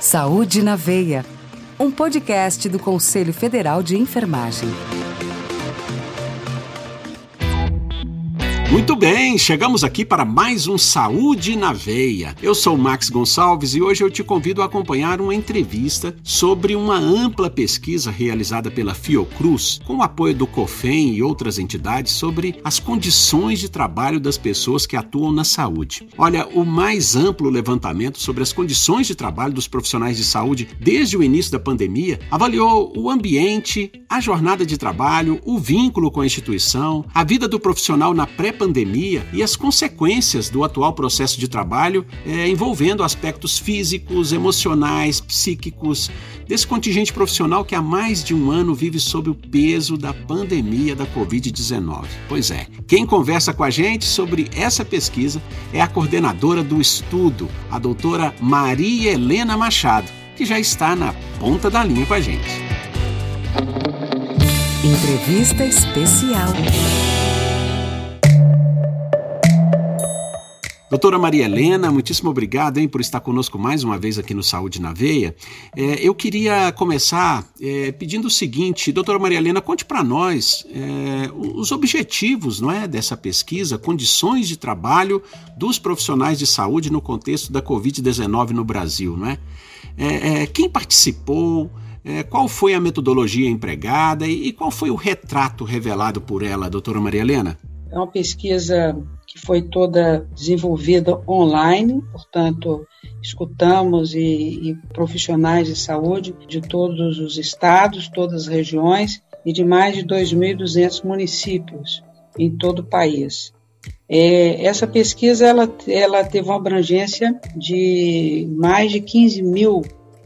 Saúde na Veia, um podcast do Conselho Federal de Enfermagem. Muito bem, chegamos aqui para mais um Saúde na Veia. Eu sou Max Gonçalves e hoje eu te convido a acompanhar uma entrevista sobre uma ampla pesquisa realizada pela Fiocruz, com o apoio do COFEM e outras entidades, sobre as condições de trabalho das pessoas que atuam na saúde. Olha, o mais amplo levantamento sobre as condições de trabalho dos profissionais de saúde desde o início da pandemia avaliou o ambiente, a jornada de trabalho, o vínculo com a instituição, a vida do profissional na pré pandemia e as consequências do atual processo de trabalho é, envolvendo aspectos físicos, emocionais, psíquicos desse contingente profissional que há mais de um ano vive sob o peso da pandemia da Covid-19. Pois é, quem conversa com a gente sobre essa pesquisa é a coordenadora do estudo, a doutora Maria Helena Machado, que já está na ponta da linha com a gente. Entrevista especial. Doutora Maria Helena, muitíssimo obrigado hein, por estar conosco mais uma vez aqui no Saúde na Veia. É, eu queria começar é, pedindo o seguinte, doutora Maria Helena, conte para nós é, os objetivos não é, dessa pesquisa, condições de trabalho dos profissionais de saúde no contexto da Covid-19 no Brasil. Não é? é, é quem participou? É, qual foi a metodologia empregada e, e qual foi o retrato revelado por ela, doutora Maria Helena? É uma pesquisa foi toda desenvolvida online, portanto, escutamos e, e profissionais de saúde de todos os estados, todas as regiões e de mais de 2.200 municípios em todo o país. É, essa pesquisa ela, ela teve uma abrangência de mais de 15 mil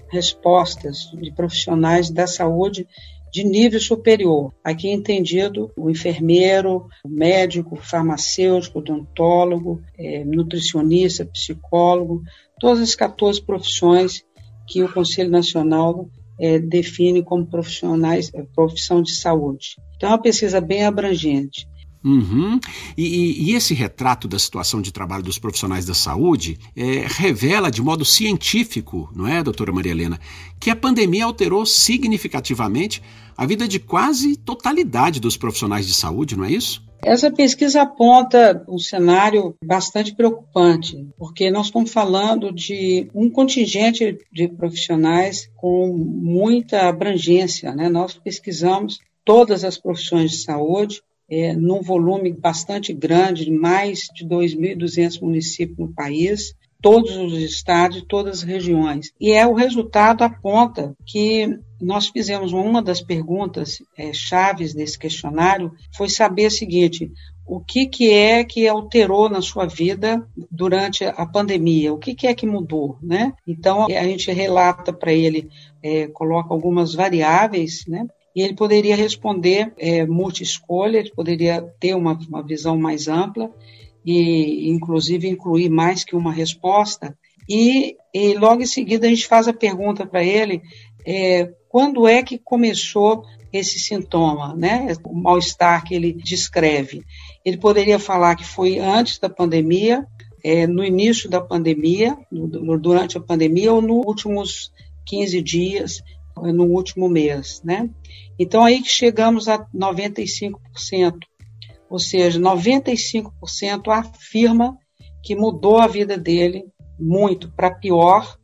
respostas de profissionais da saúde de nível superior. Aqui é entendido o enfermeiro, o médico, o farmacêutico, odontólogo, é, nutricionista, psicólogo, todas as 14 profissões que o Conselho Nacional é, define como profissionais, é, profissão de saúde. Então, é uma pesquisa bem abrangente. Uhum. E, e, esse retrato da situação de trabalho dos profissionais da saúde é, revela de modo científico, não é, doutora Maria Helena, que a pandemia alterou significativamente a vida de quase totalidade dos profissionais de saúde, não é isso? Essa pesquisa aponta um cenário bastante preocupante, porque nós estamos falando de um contingente de profissionais com muita abrangência. Né? Nós pesquisamos todas as profissões de saúde, é, num volume bastante grande, mais de 2.200 municípios no país, todos os estados, todas as regiões. E é o resultado aponta que nós fizemos uma das perguntas é, chaves desse questionário foi saber o seguinte: o que, que é que alterou na sua vida durante a pandemia? O que, que é que mudou, né? Então a gente relata para ele, é, coloca algumas variáveis, né? E ele poderia responder é, multi-escolha, ele poderia ter uma, uma visão mais ampla e, inclusive, incluir mais que uma resposta. E, e logo em seguida a gente faz a pergunta para ele é, quando é que começou esse sintoma, né? O mal-estar que ele descreve. Ele poderia falar que foi antes da pandemia, é, no início da pandemia, durante a pandemia ou nos últimos 15 dias, no último mês, né? Então aí que chegamos a 95%. Ou seja, 95% afirma que mudou a vida dele muito para pior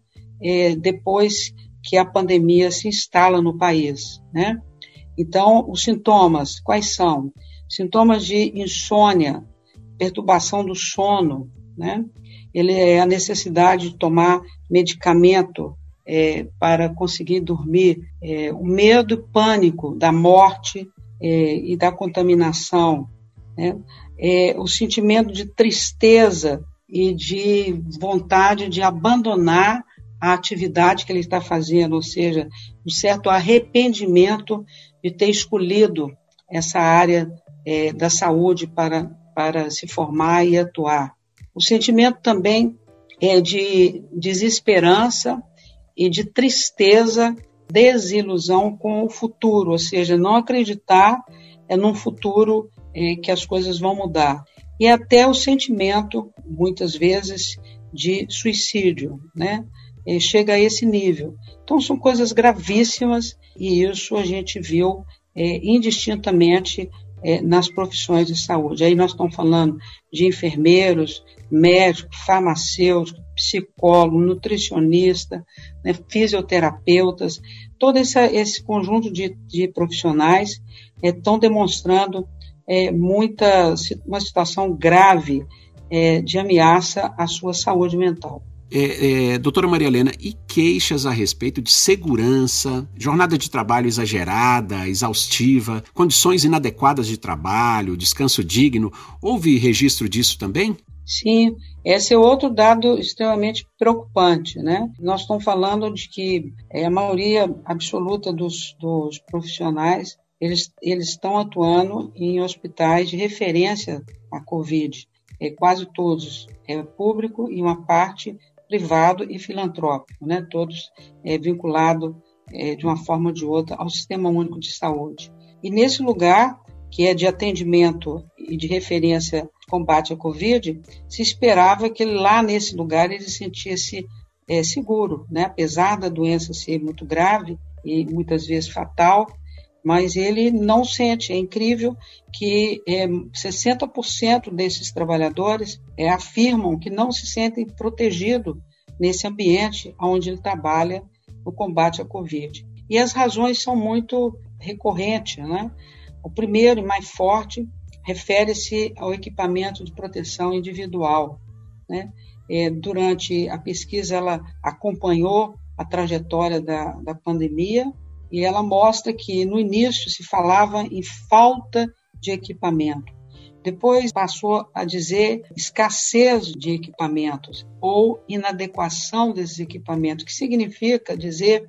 é, depois que a pandemia se instala no país, né? Então, os sintomas, quais são? Sintomas de insônia, perturbação do sono, né? Ele é a necessidade de tomar medicamento é, para conseguir dormir, é, o medo e pânico da morte é, e da contaminação, né? É, o sentimento de tristeza e de vontade de abandonar a atividade que ele está fazendo, ou seja, um certo arrependimento de ter escolhido essa área é, da saúde para, para se formar e atuar. O sentimento também é de desesperança e de tristeza, desilusão com o futuro, ou seja, não acreditar é num futuro é, que as coisas vão mudar. E até o sentimento, muitas vezes, de suicídio, né? é, chega a esse nível. Então, são coisas gravíssimas e isso a gente viu é, indistintamente é, nas profissões de saúde. Aí nós estamos falando de enfermeiros, médicos, farmacêuticos, psicólogo, nutricionista, né, fisioterapeutas, todo esse, esse conjunto de, de profissionais estão é, demonstrando é, muita, uma situação grave é, de ameaça à sua saúde mental. É, é, doutora Maria Helena, e queixas a respeito de segurança, jornada de trabalho exagerada, exaustiva, condições inadequadas de trabalho, descanso digno, houve registro disso também? Sim, esse é outro dado extremamente preocupante, né? Nós estamos falando de que é, a maioria absoluta dos, dos profissionais eles, eles estão atuando em hospitais de referência à Covid. É, quase todos é público e uma parte privado e filantrópico, né? todos é, vinculados é, de uma forma ou de outra ao Sistema Único de Saúde. E nesse lugar, que é de atendimento e de referência combate à Covid, se esperava que lá nesse lugar ele se sentisse é, seguro, né? apesar da doença ser muito grave e muitas vezes fatal, mas ele não sente. É incrível que é, 60% desses trabalhadores é, afirmam que não se sentem protegidos nesse ambiente onde ele trabalha no combate à Covid. E as razões são muito recorrentes. Né? O primeiro e mais forte refere-se ao equipamento de proteção individual. Né? É, durante a pesquisa, ela acompanhou a trajetória da, da pandemia e ela mostra que no início se falava em falta de equipamento. Depois passou a dizer escassez de equipamentos ou inadequação desses equipamentos, que significa dizer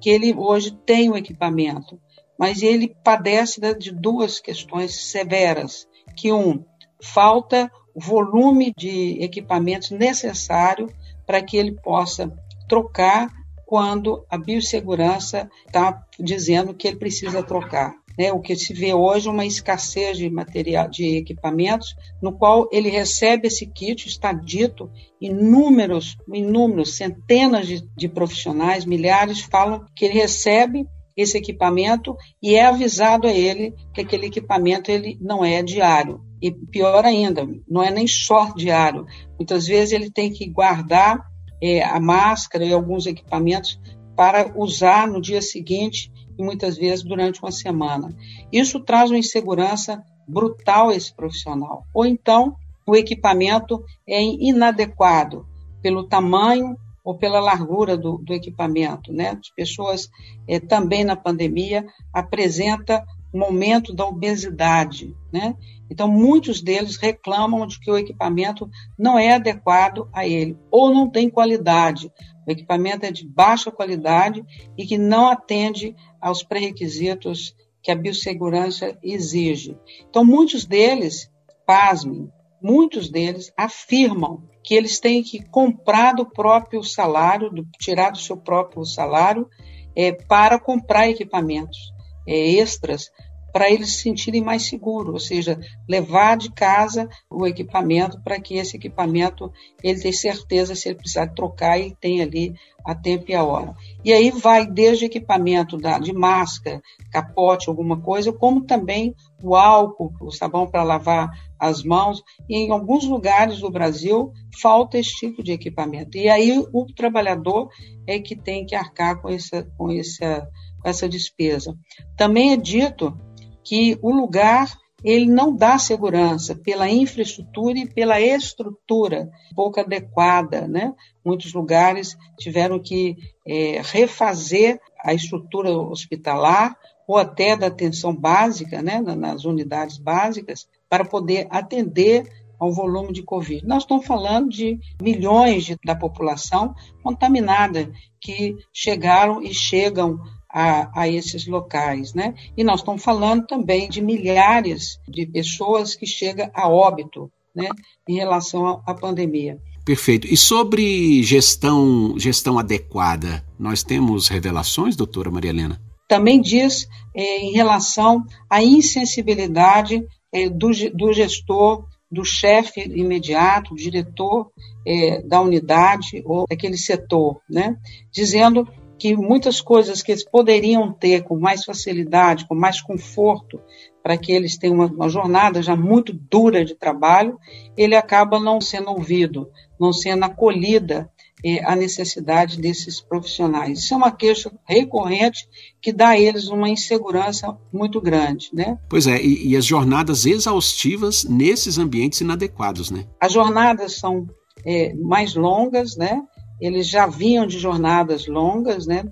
que ele hoje tem o equipamento, mas ele padece de duas questões severas, que um, falta volume de equipamentos necessário para que ele possa trocar quando a biossegurança está dizendo que ele precisa trocar. É, o que se vê hoje é uma escassez de material, de equipamentos, no qual ele recebe esse kit, está dito, inúmeros, inúmeros, centenas de, de profissionais, milhares falam que ele recebe esse equipamento e é avisado a ele que aquele equipamento ele não é diário. E pior ainda, não é nem só diário. Muitas vezes ele tem que guardar é, a máscara e alguns equipamentos para usar no dia seguinte e muitas vezes durante uma semana. Isso traz uma insegurança brutal a esse profissional. Ou então, o equipamento é inadequado pelo tamanho ou pela largura do, do equipamento. Né? As pessoas é, também na pandemia apresenta momento da obesidade. Né? Então, muitos deles reclamam de que o equipamento não é adequado a ele, ou não tem qualidade. O equipamento é de baixa qualidade e que não atende aos pré-requisitos que a biossegurança exige. Então, muitos deles, pasmem, muitos deles afirmam que eles têm que comprar do próprio salário, do, tirar do seu próprio salário, é, para comprar equipamentos é, extras para eles se sentirem mais seguros, ou seja, levar de casa o equipamento para que esse equipamento ele tenha certeza se ele precisar trocar e tem ali a tempo e a hora. E aí vai desde equipamento da, de máscara, capote, alguma coisa, como também o álcool, o sabão para lavar as mãos. E em alguns lugares do Brasil falta esse tipo de equipamento. E aí o trabalhador é que tem que arcar com essa, com essa essa despesa. Também é dito que o lugar ele não dá segurança pela infraestrutura e pela estrutura pouco adequada, né? Muitos lugares tiveram que é, refazer a estrutura hospitalar ou até da atenção básica, né? Nas unidades básicas para poder atender ao volume de Covid. Nós estamos falando de milhões de, da população contaminada que chegaram e chegam a, a, esses locais, né? E nós estamos falando também de milhares de pessoas que chegam a óbito, né? Em relação à pandemia. Perfeito. E sobre gestão, gestão adequada, nós temos revelações, doutora Maria Helena? Também diz é, em relação à insensibilidade é, do, do gestor do chefe imediato, diretor é, da unidade ou daquele setor, né? dizendo que muitas coisas que eles poderiam ter com mais facilidade, com mais conforto, para que eles tenham uma, uma, jornada já muito dura de trabalho, ele acaba não sendo ouvido, não sendo acolhida é, a necessidade desses profissionais. Isso é uma queixa recorrente que dá a eles uma insegurança muito grande, né? Pois é, e, e as jornadas exaustivas nesses ambientes inadequados, né? As jornadas são é, mais longas, né? Eles já vinham de jornadas longas, né?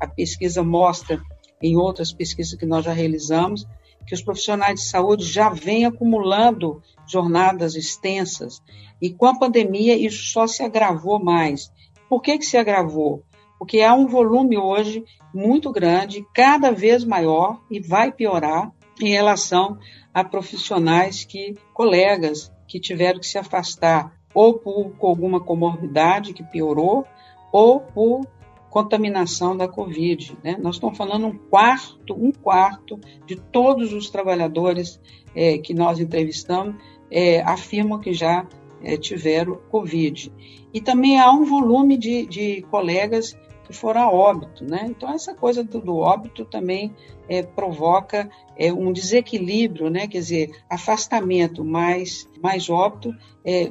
A pesquisa mostra, em outras pesquisas que nós já realizamos, que os profissionais de saúde já vêm acumulando jornadas extensas. E com a pandemia isso só se agravou mais. Por que, que se agravou? Porque há um volume hoje muito grande, cada vez maior e vai piorar em relação a profissionais que, colegas, que tiveram que se afastar ou por alguma comorbidade que piorou ou por contaminação da Covid. Né? Nós estamos falando um quarto, um quarto de todos os trabalhadores é, que nós entrevistamos é, afirmam que já é, tiveram Covid. E também há um volume de, de colegas que foram a óbito, né? Então essa coisa do, do óbito também é, provoca é, um desequilíbrio, né? Quer dizer, afastamento mais mais óbito é,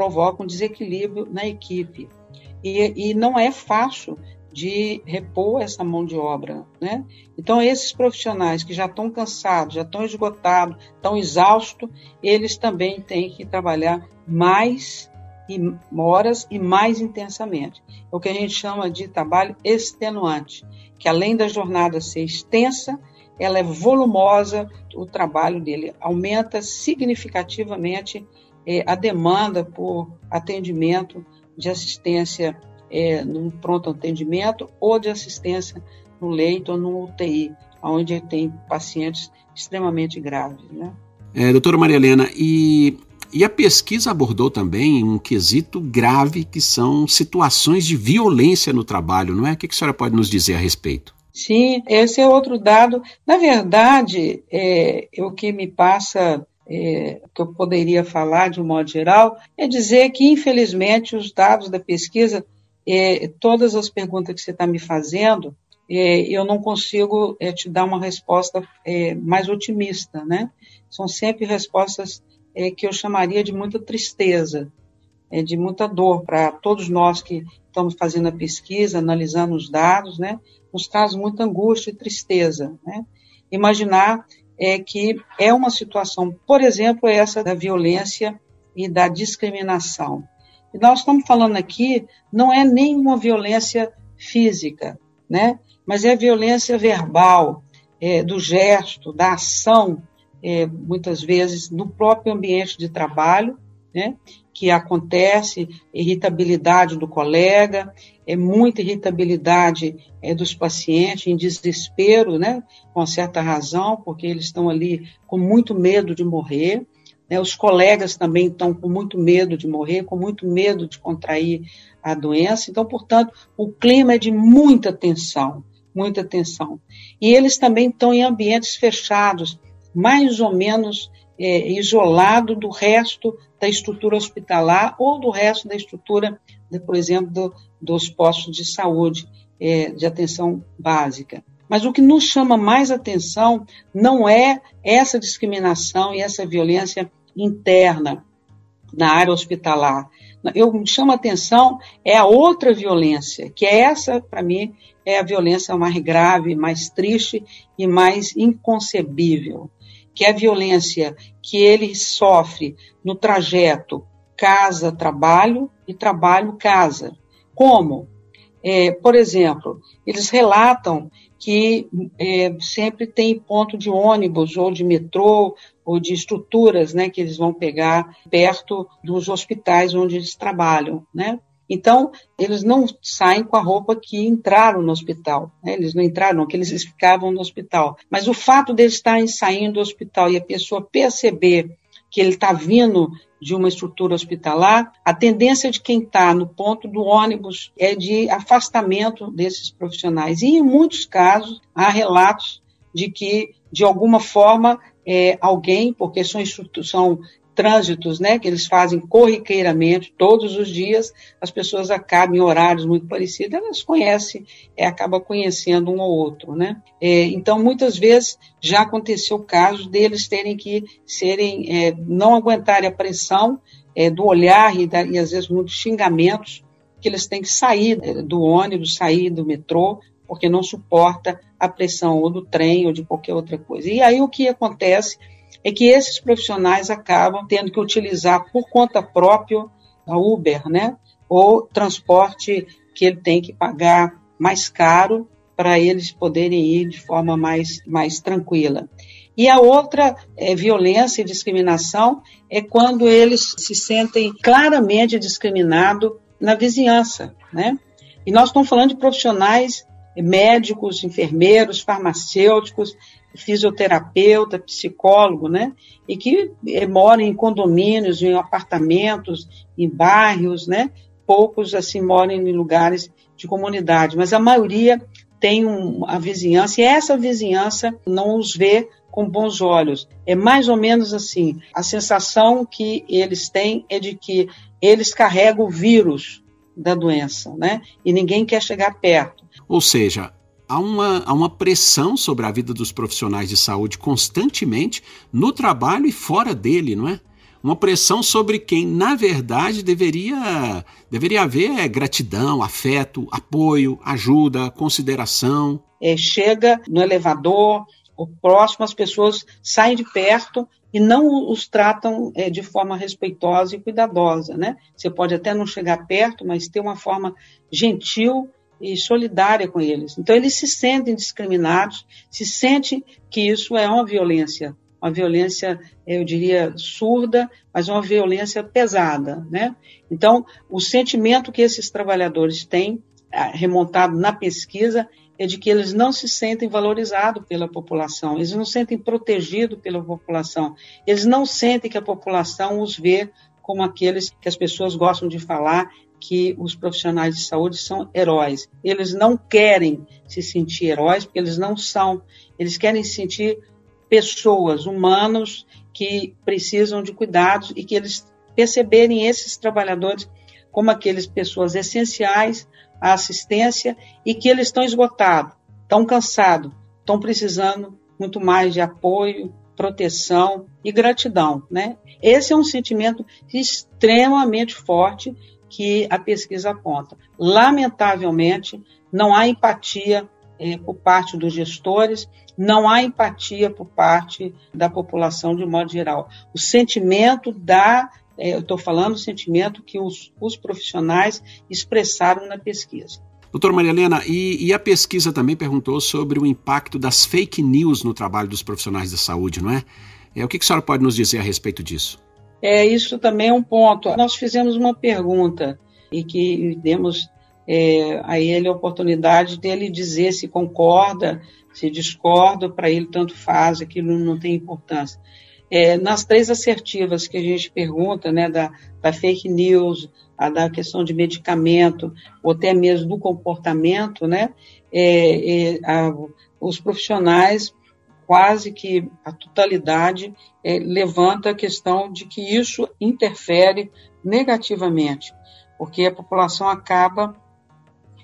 provoca um desequilíbrio na equipe e, e não é fácil de repor essa mão de obra, né? Então esses profissionais que já estão cansados, já estão esgotados, estão exaustos, eles também têm que trabalhar mais horas e mais intensamente. É o que a gente chama de trabalho extenuante, que além da jornada ser extensa, ela é volumosa, o trabalho dele aumenta significativamente é, a demanda por atendimento de assistência é, no pronto atendimento ou de assistência no leito ou no UTI, onde tem pacientes extremamente graves. Né? É, doutora Maria Helena, e, e a pesquisa abordou também um quesito grave que são situações de violência no trabalho, não é? O que a senhora pode nos dizer a respeito? Sim, esse é outro dado. Na verdade, é, o que me passa é, que eu poderia falar de um modo geral, é dizer que, infelizmente, os dados da pesquisa é, todas as perguntas que você está me fazendo, é, eu não consigo é, te dar uma resposta é, mais otimista, né? São sempre respostas é, que eu chamaria de muita tristeza, de muita dor para todos nós que estamos fazendo a pesquisa, analisando os dados, né? Nos traz muita angústia e tristeza, né? Imaginar é que é uma situação, por exemplo, essa da violência e da discriminação. E nós estamos falando aqui, não é nenhuma violência física, né? mas é violência verbal, é, do gesto, da ação, é, muitas vezes no próprio ambiente de trabalho, né? que acontece, irritabilidade do colega, é muita irritabilidade é, dos pacientes, em desespero, né? com certa razão, porque eles estão ali com muito medo de morrer, né? Os colegas também estão com muito medo de morrer, com muito medo de contrair a doença. Então, portanto, o clima é de muita tensão, muita tensão. E eles também estão em ambientes fechados, mais ou menos é, isolado do resto da estrutura hospitalar ou do resto da estrutura, de, por exemplo, do, dos postos de saúde é, de atenção básica. Mas o que nos chama mais atenção não é essa discriminação e essa violência interna na área hospitalar. Eu me chamo atenção é a outra violência, que é essa, para mim, é a violência mais grave, mais triste e mais inconcebível, que é a violência que ele sofre no trajeto casa-trabalho e trabalho-casa. Como? É, por exemplo, eles relatam que é, sempre tem ponto de ônibus ou de metrô ou de estruturas né, que eles vão pegar perto dos hospitais onde eles trabalham. Né? Então, eles não saem com a roupa que entraram no hospital. Né? Eles não entraram, que eles ficavam no hospital. Mas o fato de eles estarem saindo do hospital e a pessoa perceber que ele está vindo de uma estrutura hospitalar, a tendência de quem está no ponto do ônibus é de afastamento desses profissionais. E, em muitos casos, há relatos de que, de alguma forma, é, alguém, porque são, são trânsitos, né, que eles fazem corriqueiramente todos os dias, as pessoas acabam em horários muito parecidos, elas conhecem, é, acabam conhecendo um ou outro, né? É, então, muitas vezes já aconteceu o caso deles terem que serem, é, não aguentarem a pressão é, do olhar e, da, e às vezes muitos xingamentos, que eles têm que sair é, do ônibus, sair do metrô, porque não suporta a pressão ou do trem ou de qualquer outra coisa. E aí o que acontece é que esses profissionais acabam tendo que utilizar por conta própria a Uber, né? Ou transporte que ele tem que pagar mais caro para eles poderem ir de forma mais, mais tranquila. E a outra é, violência e discriminação é quando eles se sentem claramente discriminados na vizinhança, né? E nós estamos falando de profissionais médicos, enfermeiros, farmacêuticos, fisioterapeuta, psicólogo, né? E que eh, moram em condomínios, em apartamentos, em bairros, né? Poucos, assim, moram em lugares de comunidade, mas a maioria tem um, a vizinhança, e essa vizinhança não os vê com bons olhos. É mais ou menos assim, a sensação que eles têm é de que eles carregam o vírus da doença, né? E ninguém quer chegar perto. Ou seja, há uma, há uma pressão sobre a vida dos profissionais de saúde constantemente no trabalho e fora dele, não é? Uma pressão sobre quem, na verdade, deveria, deveria haver gratidão, afeto, apoio, ajuda, consideração. É, chega no elevador, o próximo, as pessoas saem de perto e não os tratam é, de forma respeitosa e cuidadosa, né? Você pode até não chegar perto, mas ter uma forma gentil e solidária com eles. Então, eles se sentem discriminados, se sentem que isso é uma violência, uma violência, eu diria, surda, mas uma violência pesada, né? Então, o sentimento que esses trabalhadores têm, ah, remontado na pesquisa, é de que eles não se sentem valorizados pela população, eles não se sentem protegidos pela população, eles não sentem que a população os vê como aqueles que as pessoas gostam de falar, que os profissionais de saúde são heróis. Eles não querem se sentir heróis, porque eles não são. Eles querem se sentir pessoas, humanos, que precisam de cuidados e que eles perceberem esses trabalhadores como aqueles pessoas essenciais à assistência e que eles estão esgotados, estão cansados, estão precisando muito mais de apoio, proteção e gratidão, né? Esse é um sentimento extremamente forte que a pesquisa aponta. Lamentavelmente, não há empatia é, por parte dos gestores, não há empatia por parte da população de modo geral. O sentimento da, é, eu estou falando o sentimento que os, os profissionais expressaram na pesquisa. Doutora Maria Helena, e, e, a pesquisa também perguntou sobre o impacto das fake news no trabalho dos profissionais da saúde, não é? é o que, que a senhora pode nos dizer a respeito disso? É, isso também é um ponto. Nós fizemos uma pergunta e que demos é, a ele a oportunidade dele dizer se concorda, se discorda, para ele tanto faz, aquilo não tem importância. É, nas três assertivas que a gente pergunta, né, da, da fake news, a da questão de medicamento, ou até mesmo do comportamento, né, é, é a, os profissionais quase que a totalidade é, levanta a questão de que isso interfere negativamente, porque a população acaba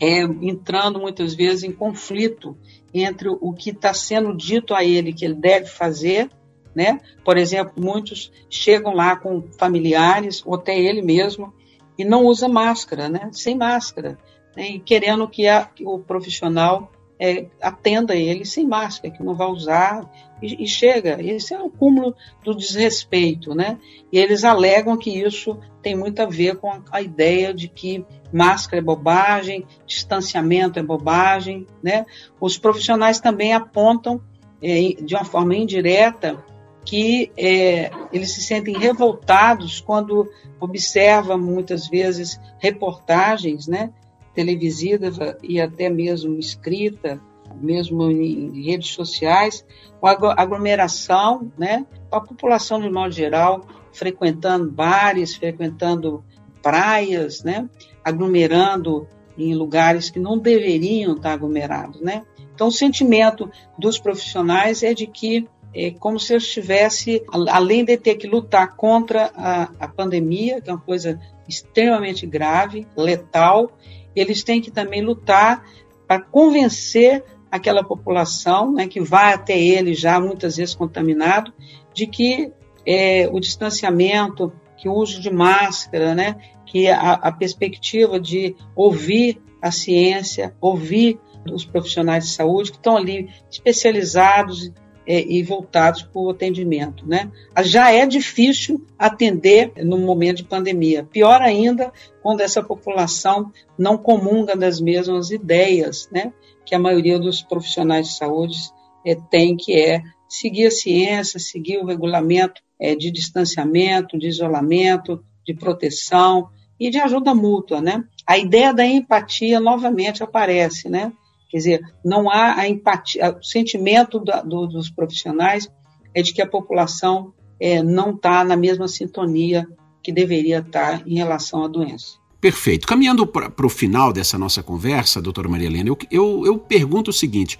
é, entrando muitas vezes em conflito entre o que está sendo dito a ele que ele deve fazer, né? Por exemplo, muitos chegam lá com familiares ou até ele mesmo e não usa máscara, né? Sem máscara, né? e querendo que, a, o profissional é, atenda ele sem máscara, que não vai usar, e, e, chega. Esse é o cúmulo do desrespeito, né? E eles alegam que isso tem muito a ver com a, a ideia de que máscara é bobagem, distanciamento é bobagem, né? Os profissionais também apontam é, de uma forma indireta que é, eles se sentem revoltados quando observam muitas vezes reportagens, né? Televisiva e até mesmo escrita, mesmo em redes sociais, com aglomeração, né? A população de modo geral frequentando bares, frequentando praias, né? Aglomerando em lugares que não deveriam estar aglomerados, né? Então, o sentimento dos profissionais é de que é como se eu estivesse, além de ter que lutar contra a, a pandemia, que é uma coisa extremamente grave, letal, eles têm que também lutar para convencer aquela população, né, que vai até ele já muitas vezes contaminado, de que é, o distanciamento, que o uso de máscara, né, que a, a perspectiva de ouvir a ciência, ouvir os profissionais de saúde que estão ali especializados e voltados para o atendimento. Né? Já é difícil atender no momento de pandemia. Pior ainda quando essa população não comunga das mesmas ideias né, que a maioria dos profissionais de saúde é, tem, que é seguir a ciência, seguir o regulamento é, de distanciamento, de isolamento, de proteção e de ajuda mútua. Né? A ideia da empatia novamente aparece, né? Quer dizer, não há a empatia, o sentimento da, do, dos profissionais é de que a população é, não está na mesma sintonia que deveria estar tá em relação à doença. Perfeito. Caminhando para o final dessa nossa conversa, doutora Maria Helena, eu, eu, eu pergunto o seguinte: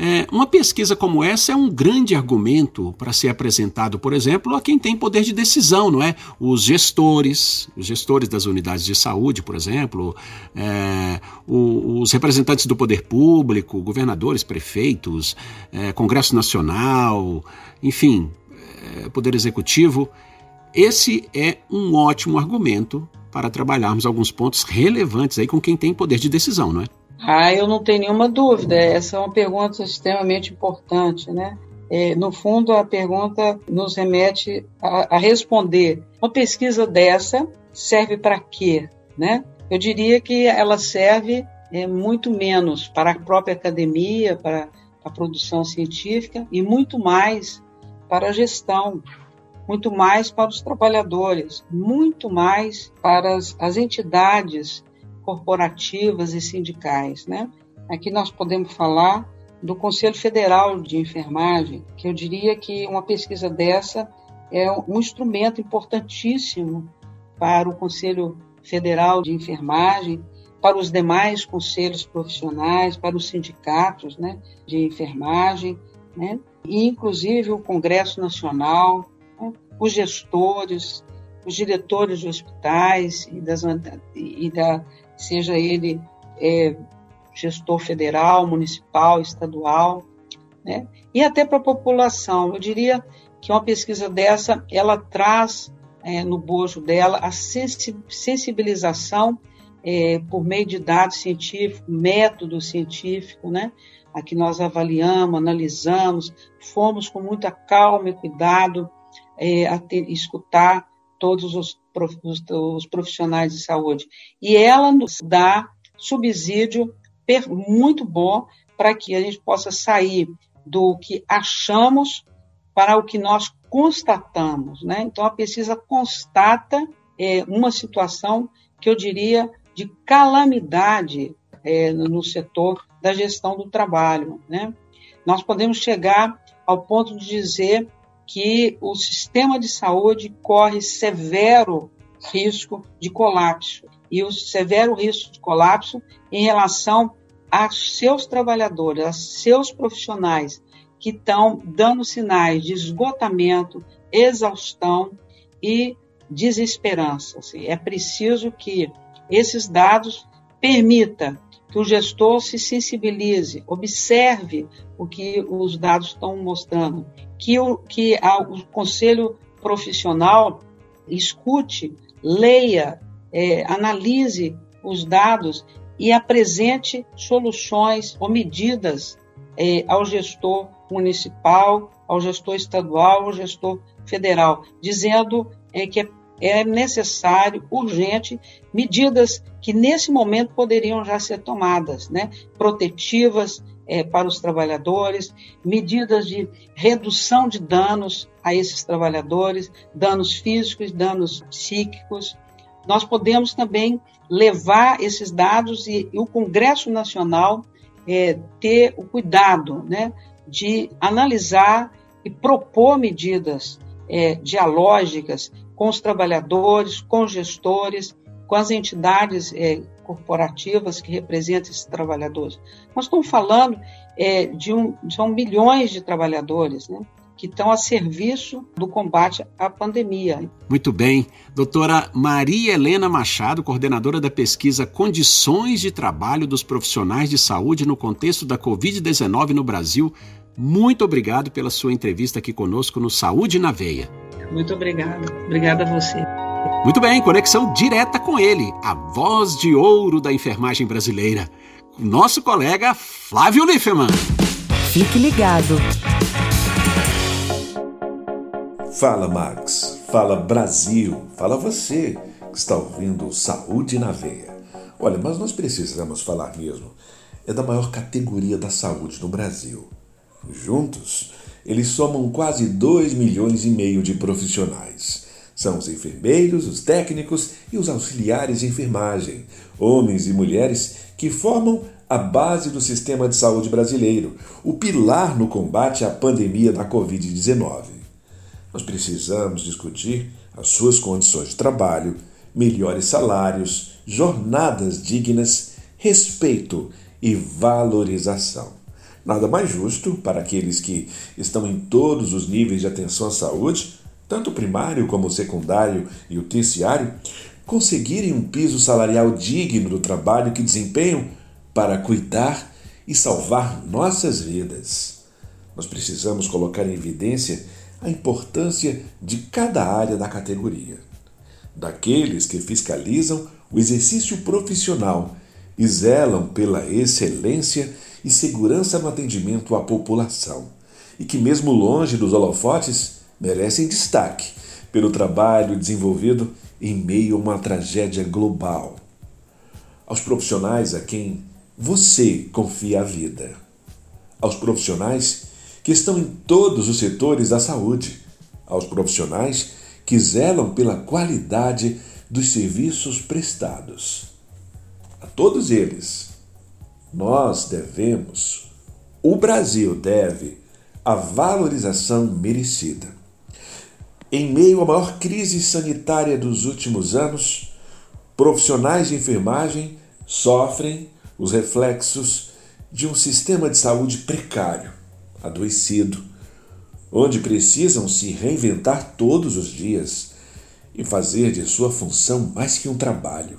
é, uma pesquisa como essa é um grande argumento para ser apresentado, por exemplo, a quem tem poder de decisão, não é? Os gestores, os gestores das unidades de saúde, por exemplo, é, os representantes do poder público, governadores, prefeitos, é, Congresso Nacional, enfim, é, Poder Executivo. Esse é um ótimo argumento para trabalharmos alguns pontos relevantes aí com quem tem poder de decisão, não é? Ah, eu não tenho nenhuma dúvida. Essa é uma pergunta extremamente importante, né? É, no fundo, a pergunta nos remete a, a responder: uma pesquisa dessa serve para quê? Né? Eu diria que ela serve é, muito menos para a própria academia, para a produção científica e muito mais para a gestão, muito mais para os trabalhadores, muito mais para as, as entidades corporativas e sindicais. Né? Aqui nós podemos falar do Conselho Federal de Enfermagem, que eu diria que uma pesquisa dessa é um instrumento importantíssimo para o Conselho Federal de Enfermagem, para os demais conselhos profissionais, para os sindicatos né, de enfermagem, né, e inclusive o Congresso Nacional, né, os gestores, os diretores de hospitais e, das, e da seja ele é, gestor federal, municipal, estadual, né? e até para a população. Eu diria que uma pesquisa dessa, ela traz é, no bojo dela a sensibilização é, por meio de dados científicos, método científico, né? Aqui nós avaliamos, analisamos, fomos com muita calma e cuidado é, a ter, escutar todos os, os profissionais de saúde. E ela nos dá subsídio muito bom para que a gente possa sair do que achamos para o que nós constatamos. Né? Então, a pesquisa constata é, uma situação que eu diria de calamidade é, no setor da gestão do trabalho. Né? Nós podemos chegar ao ponto de dizer que o sistema de saúde corre severo risco de colapso. E o severo risco de colapso em relação a seus trabalhadores, a seus profissionais que estão dando sinais de esgotamento, exaustão e desesperança. É preciso que esses dados permitam que o gestor se sensibilize, observe o que os dados estão mostrando, que o, que a, o conselho profissional escute, leia, é, analise os dados e apresente soluções ou medidas é, ao gestor municipal, ao gestor estadual, ao gestor federal, dizendo é, que é é necessário, urgente, medidas que nesse momento poderiam já ser tomadas, né? protetivas é, para os trabalhadores, medidas de redução de danos a esses trabalhadores, danos físicos, danos psíquicos. Nós podemos também levar esses dados e, e o Congresso Nacional é, ter o cuidado né, de analisar e propor medidas é, dialógicas com os trabalhadores, com os gestores, com as entidades é, corporativas que representam esses trabalhadores. Nós estamos falando é, de um, são milhões de trabalhadores, né? que estão a serviço do combate à pandemia. Muito bem. Doutora Maria Helena Machado, coordenadora da pesquisa Condições de Trabalho dos Profissionais de Saúde no Contexto da Covid-19 no Brasil, muito obrigado pela sua entrevista aqui conosco no Saúde na Veia. Muito obrigada. Obrigada a você. Muito bem, conexão direta com ele, a voz de ouro da enfermagem brasileira, nosso colega Flávio Liefman. Fique ligado. Fala, Max. Fala, Brasil. Fala você que está ouvindo Saúde na Veia. Olha, mas nós precisamos falar mesmo. É da maior categoria da saúde no Brasil. Juntos, eles somam quase 2 milhões e meio de profissionais. São os enfermeiros, os técnicos e os auxiliares de enfermagem, homens e mulheres que formam a base do sistema de saúde brasileiro, o pilar no combate à pandemia da Covid-19. Nós precisamos discutir as suas condições de trabalho, melhores salários, jornadas dignas, respeito e valorização. Nada mais justo para aqueles que estão em todos os níveis de atenção à saúde, tanto o primário como o secundário e o terciário, conseguirem um piso salarial digno do trabalho que desempenham para cuidar e salvar nossas vidas. Nós precisamos colocar em evidência a importância de cada área da categoria, daqueles que fiscalizam o exercício profissional e zelam pela excelência e segurança no atendimento à população, e que, mesmo longe dos holofotes, merecem destaque pelo trabalho desenvolvido em meio a uma tragédia global. Aos profissionais a quem você confia a vida. Aos profissionais que estão em todos os setores da saúde. Aos profissionais que zelam pela qualidade dos serviços prestados. A todos eles, nós devemos, o Brasil deve, a valorização merecida. Em meio à maior crise sanitária dos últimos anos, profissionais de enfermagem sofrem os reflexos de um sistema de saúde precário, adoecido, onde precisam se reinventar todos os dias e fazer de sua função mais que um trabalho.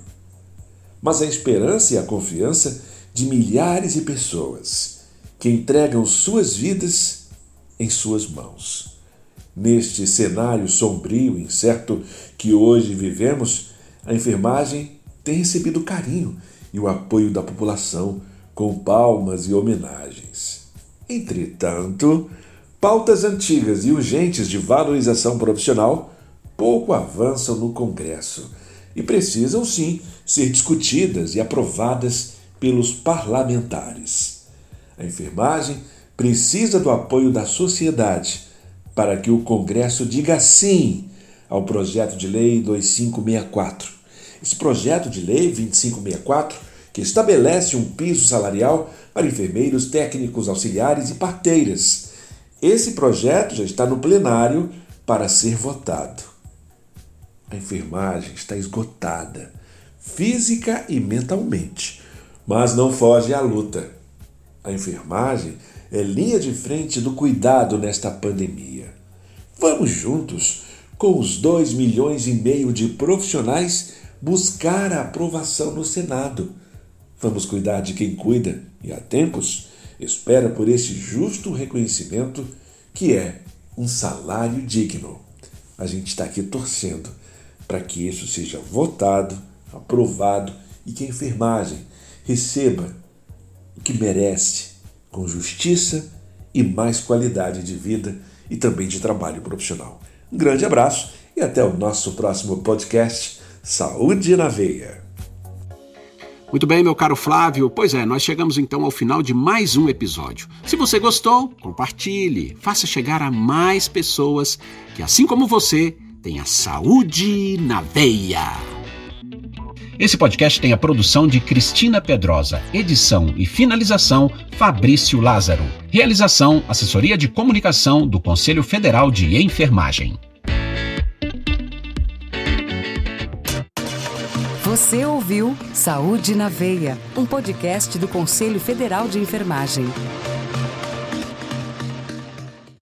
Mas a esperança e a confiança de milhares de pessoas que entregam suas vidas em suas mãos. Neste cenário sombrio e incerto que hoje vivemos, a enfermagem tem recebido carinho e o apoio da população com palmas e homenagens. Entretanto, pautas antigas e urgentes de valorização profissional pouco avançam no Congresso e precisam sim ser discutidas e aprovadas pelos parlamentares. A enfermagem precisa do apoio da sociedade para que o Congresso diga sim ao projeto de lei 2564. Esse projeto de lei 2564, que estabelece um piso salarial para enfermeiros, técnicos, auxiliares e parteiras. Esse projeto já está no plenário para ser votado. A enfermagem está esgotada, física e mentalmente mas não foge à luta. A enfermagem é linha de frente do cuidado nesta pandemia. Vamos juntos, com os dois milhões e meio de profissionais, buscar a aprovação no Senado. Vamos cuidar de quem cuida e há tempos espera por esse justo reconhecimento que é um salário digno. A gente está aqui torcendo para que isso seja votado, aprovado e que a enfermagem receba o que merece, com justiça e mais qualidade de vida e também de trabalho profissional. Um grande abraço e até o nosso próximo podcast Saúde na Veia. Muito bem, meu caro Flávio. Pois é, nós chegamos então ao final de mais um episódio. Se você gostou, compartilhe, faça chegar a mais pessoas que, assim como você, tenha saúde na veia. Esse podcast tem a produção de Cristina Pedrosa, edição e finalização Fabrício Lázaro. Realização Assessoria de Comunicação do Conselho Federal de Enfermagem. Você ouviu Saúde na Veia, um podcast do Conselho Federal de Enfermagem.